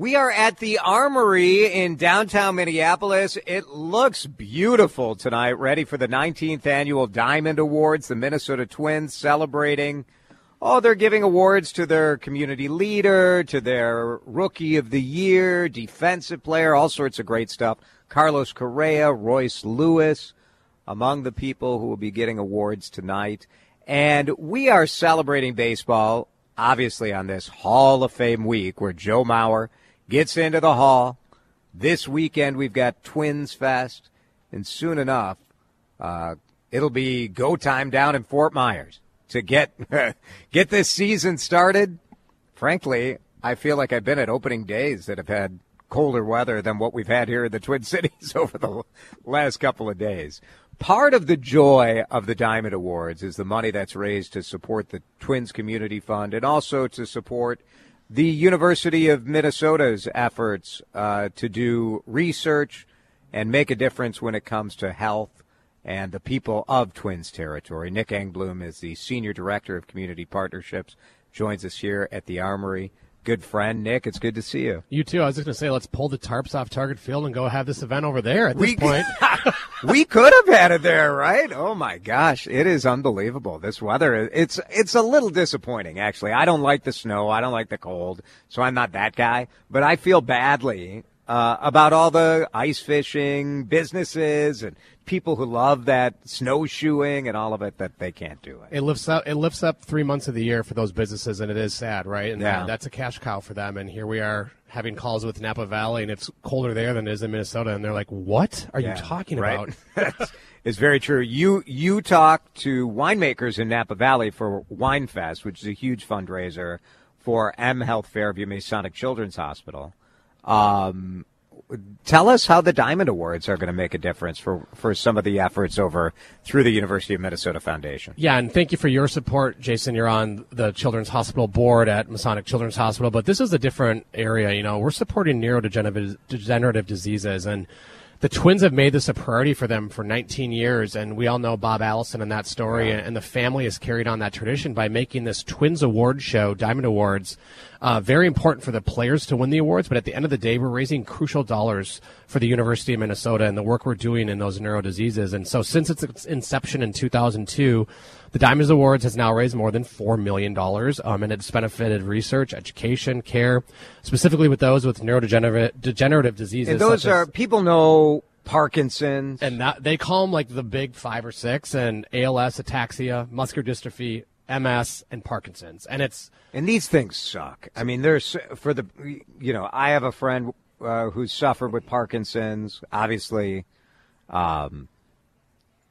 We are at the Armory in downtown Minneapolis. It looks beautiful tonight, ready for the 19th annual Diamond Awards. The Minnesota Twins celebrating. Oh, they're giving awards to their community leader, to their rookie of the year, defensive player, all sorts of great stuff. Carlos Correa, Royce Lewis, among the people who will be getting awards tonight. And we are celebrating baseball, obviously, on this Hall of Fame week where Joe Mauer gets into the hall. This weekend we've got Twins Fest, and soon enough, uh, it'll be go time down in Fort Myers to get get this season started. Frankly, I feel like I've been at opening days that have had colder weather than what we've had here in the Twin Cities over the last couple of days. Part of the joy of the Diamond Awards is the money that's raised to support the Twins Community Fund and also to support the University of Minnesota's efforts uh, to do research and make a difference when it comes to health and the people of Twins territory. Nick Engblom is the Senior Director of Community Partnerships, joins us here at the Armory good friend, Nick. It's good to see you. You too. I was just going to say, let's pull the tarps off Target Field and go have this event over there at this we, point. we could have had it there, right? Oh my gosh, it is unbelievable. This weather, it's it's a little disappointing actually. I don't like the snow. I don't like the cold, so I'm not that guy. But I feel badly uh, about all the ice fishing businesses and people who love that snowshoeing and all of it that they can't do it. It lifts up. It lifts up three months of the year for those businesses, and it is sad, right? And yeah. that's a cash cow for them. And here we are having calls with Napa Valley, and it's colder there than it is in Minnesota, and they're like, "What are yeah, you talking right. about?" it's very true. You you talk to winemakers in Napa Valley for Wine Fest, which is a huge fundraiser for M Health Fairview Masonic Children's Hospital. Um, tell us how the Diamond Awards are going to make a difference for, for some of the efforts over through the University of Minnesota Foundation. Yeah, and thank you for your support, Jason. You're on the Children's Hospital board at Masonic Children's Hospital, but this is a different area. You know, we're supporting neurodegenerative diseases and the Twins have made this a priority for them for 19 years, and we all know Bob Allison and that story, and the family has carried on that tradition by making this Twins Award show, Diamond Awards, uh, very important for the players to win the awards. But at the end of the day, we're raising crucial dollars for the University of Minnesota and the work we're doing in those neuro diseases. And so, since its inception in 2002. The Diamonds Awards has now raised more than $4 million, um, and it's benefited research, education, care, specifically with those with neurodegenerative degenerative diseases. And those are, as, people know Parkinson's. And that, they call them like the big five or six, and ALS, ataxia, muscular dystrophy, MS, and Parkinson's. And it's. And these things suck. I mean, there's, for the, you know, I have a friend uh, who's suffered with Parkinson's. Obviously, um,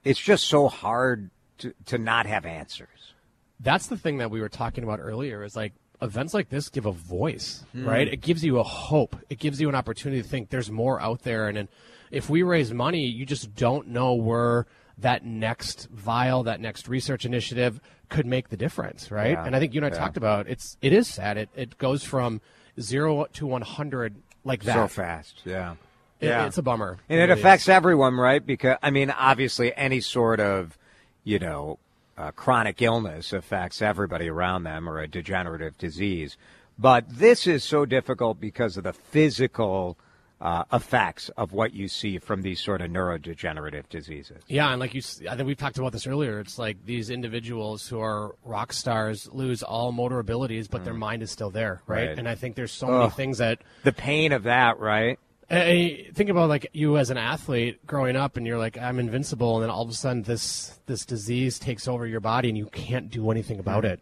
it's just so hard to, to not have answers. That's the thing that we were talking about earlier is like events like this give a voice, mm. right? It gives you a hope. It gives you an opportunity to think there's more out there. And, and if we raise money, you just don't know where that next vial, that next research initiative could make the difference, right? Yeah. And I think you and I yeah. talked about it's it is sad. It it goes from zero to one hundred like that so fast. Yeah. It, yeah, it's a bummer, and it, it affects is. everyone, right? Because I mean, obviously, any sort of you know, uh, chronic illness affects everybody around them or a degenerative disease. But this is so difficult because of the physical uh, effects of what you see from these sort of neurodegenerative diseases. Yeah, and like you, I think we've talked about this earlier. It's like these individuals who are rock stars lose all motor abilities, but mm. their mind is still there, right? right? And I think there's so Ugh. many things that the pain of that, right? I think about like you as an athlete growing up, and you're like, I'm invincible, and then all of a sudden this this disease takes over your body, and you can't do anything about mm-hmm. it.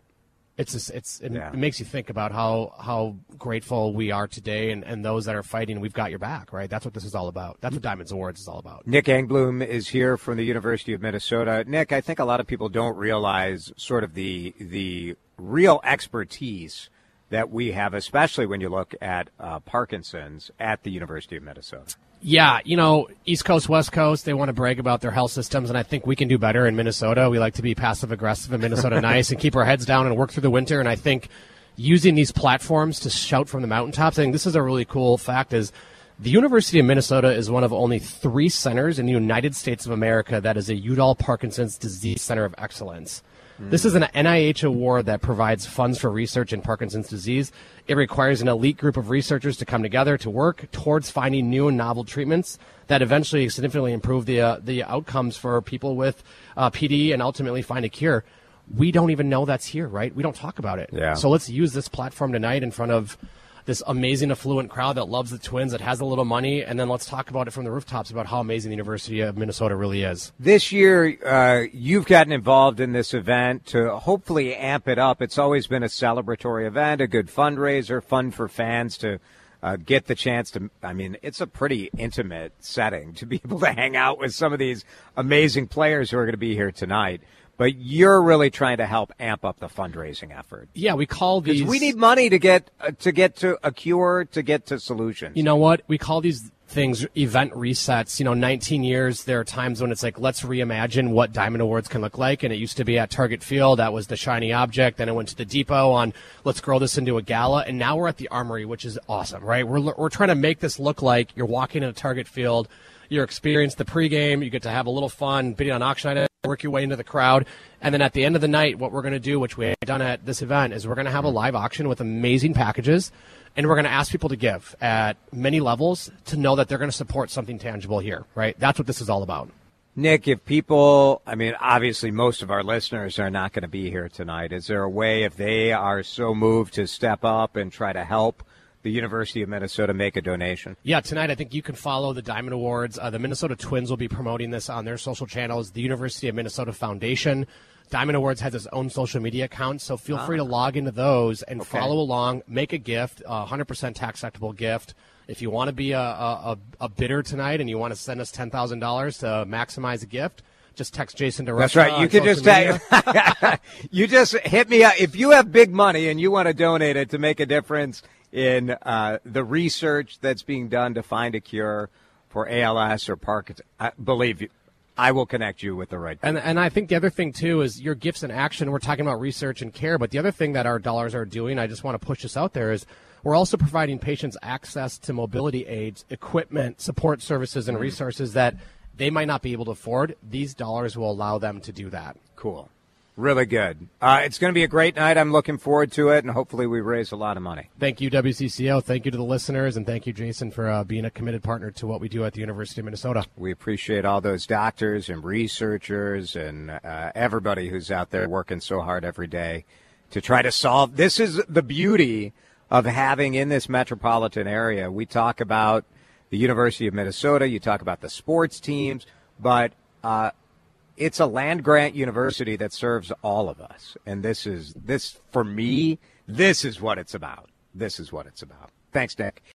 It's just, it's it, yeah. it, makes you think about how how grateful we are today, and, and those that are fighting. We've got your back, right? That's what this is all about. That's what Diamonds Awards is all about. Nick Engblom is here from the University of Minnesota. Nick, I think a lot of people don't realize sort of the the real expertise that we have, especially when you look at uh, Parkinson's at the University of Minnesota. Yeah, you know, East Coast, West Coast, they want to brag about their health systems, and I think we can do better in Minnesota. We like to be passive aggressive in Minnesota nice and keep our heads down and work through the winter. And I think using these platforms to shout from the mountaintops, I think this is a really cool fact is the University of Minnesota is one of only three centers in the United States of America that is a Udall Parkinson's Disease Center of Excellence. This is an NIH award that provides funds for research in Parkinson's disease. It requires an elite group of researchers to come together to work towards finding new and novel treatments that eventually significantly improve the uh, the outcomes for people with uh, PD and ultimately find a cure. We don't even know that's here, right? We don't talk about it. Yeah. So let's use this platform tonight in front of this amazing affluent crowd that loves the Twins, that has a little money, and then let's talk about it from the rooftops about how amazing the University of Minnesota really is. This year, uh, you've gotten involved in this event to hopefully amp it up. It's always been a celebratory event, a good fundraiser, fun for fans to uh, get the chance to. I mean, it's a pretty intimate setting to be able to hang out with some of these amazing players who are going to be here tonight. But you're really trying to help amp up the fundraising effort. Yeah, we call these. We need money to get uh, to get to a cure, to get to solutions. You know what? We call these things event resets. You know, 19 years, there are times when it's like, let's reimagine what Diamond Awards can look like. And it used to be at Target Field. That was the shiny object. Then it went to the depot on, let's grow this into a gala. And now we're at the Armory, which is awesome, right? We're, we're trying to make this look like you're walking in a Target Field. You experience the pregame. You get to have a little fun, bidding on auction items, work your way into the crowd. And then at the end of the night, what we're going to do, which we have done at this event, is we're going to have a live auction with amazing packages and we're going to ask people to give at many levels to know that they're going to support something tangible here, right? That's what this is all about. Nick, if people, I mean, obviously most of our listeners are not going to be here tonight. Is there a way, if they are so moved, to step up and try to help the University of Minnesota make a donation? Yeah, tonight I think you can follow the Diamond Awards. Uh, the Minnesota Twins will be promoting this on their social channels. The University of Minnesota Foundation. Diamond Awards has its own social media account, so feel free to log into those and Okay. follow along. Make a gift, a 100% tax deductible gift. If you want to be a, a, a a bidder tonight and you want to send us $10,000 to maximize a gift, just text Jason to That's right. You can just tag, you just hit me up if you have big money and you want to donate it to make a difference in uh, the research that's being done to find a cure for ALS or Parkinson's. I believe you, I will connect you with the right. And and I think the other thing too is your gifts in action. We're talking about research and care, but the other thing that our dollars are doing, I just want to push this out there, is we're also providing patients access to mobility aids, equipment, support services, and resources that they might not be able to afford. These dollars will allow them to do that. Cool. Really good. Uh, it's going to be a great night. I'm looking forward to it, and hopefully we raise a lot of money. Thank you, WCCO. Thank you to the listeners, and thank you, Jason, for uh, being a committed partner to what we do at the University of Minnesota. We appreciate all those doctors and researchers and uh, everybody who's out there working so hard every day to try to solve. This is the beauty of having in this metropolitan area. We talk about the University of Minnesota, you talk about the sports teams, but uh, it's a land grant university that serves all of us. And this is, this, for me, this is what it's about. This is what it's about. Thanks, Nick.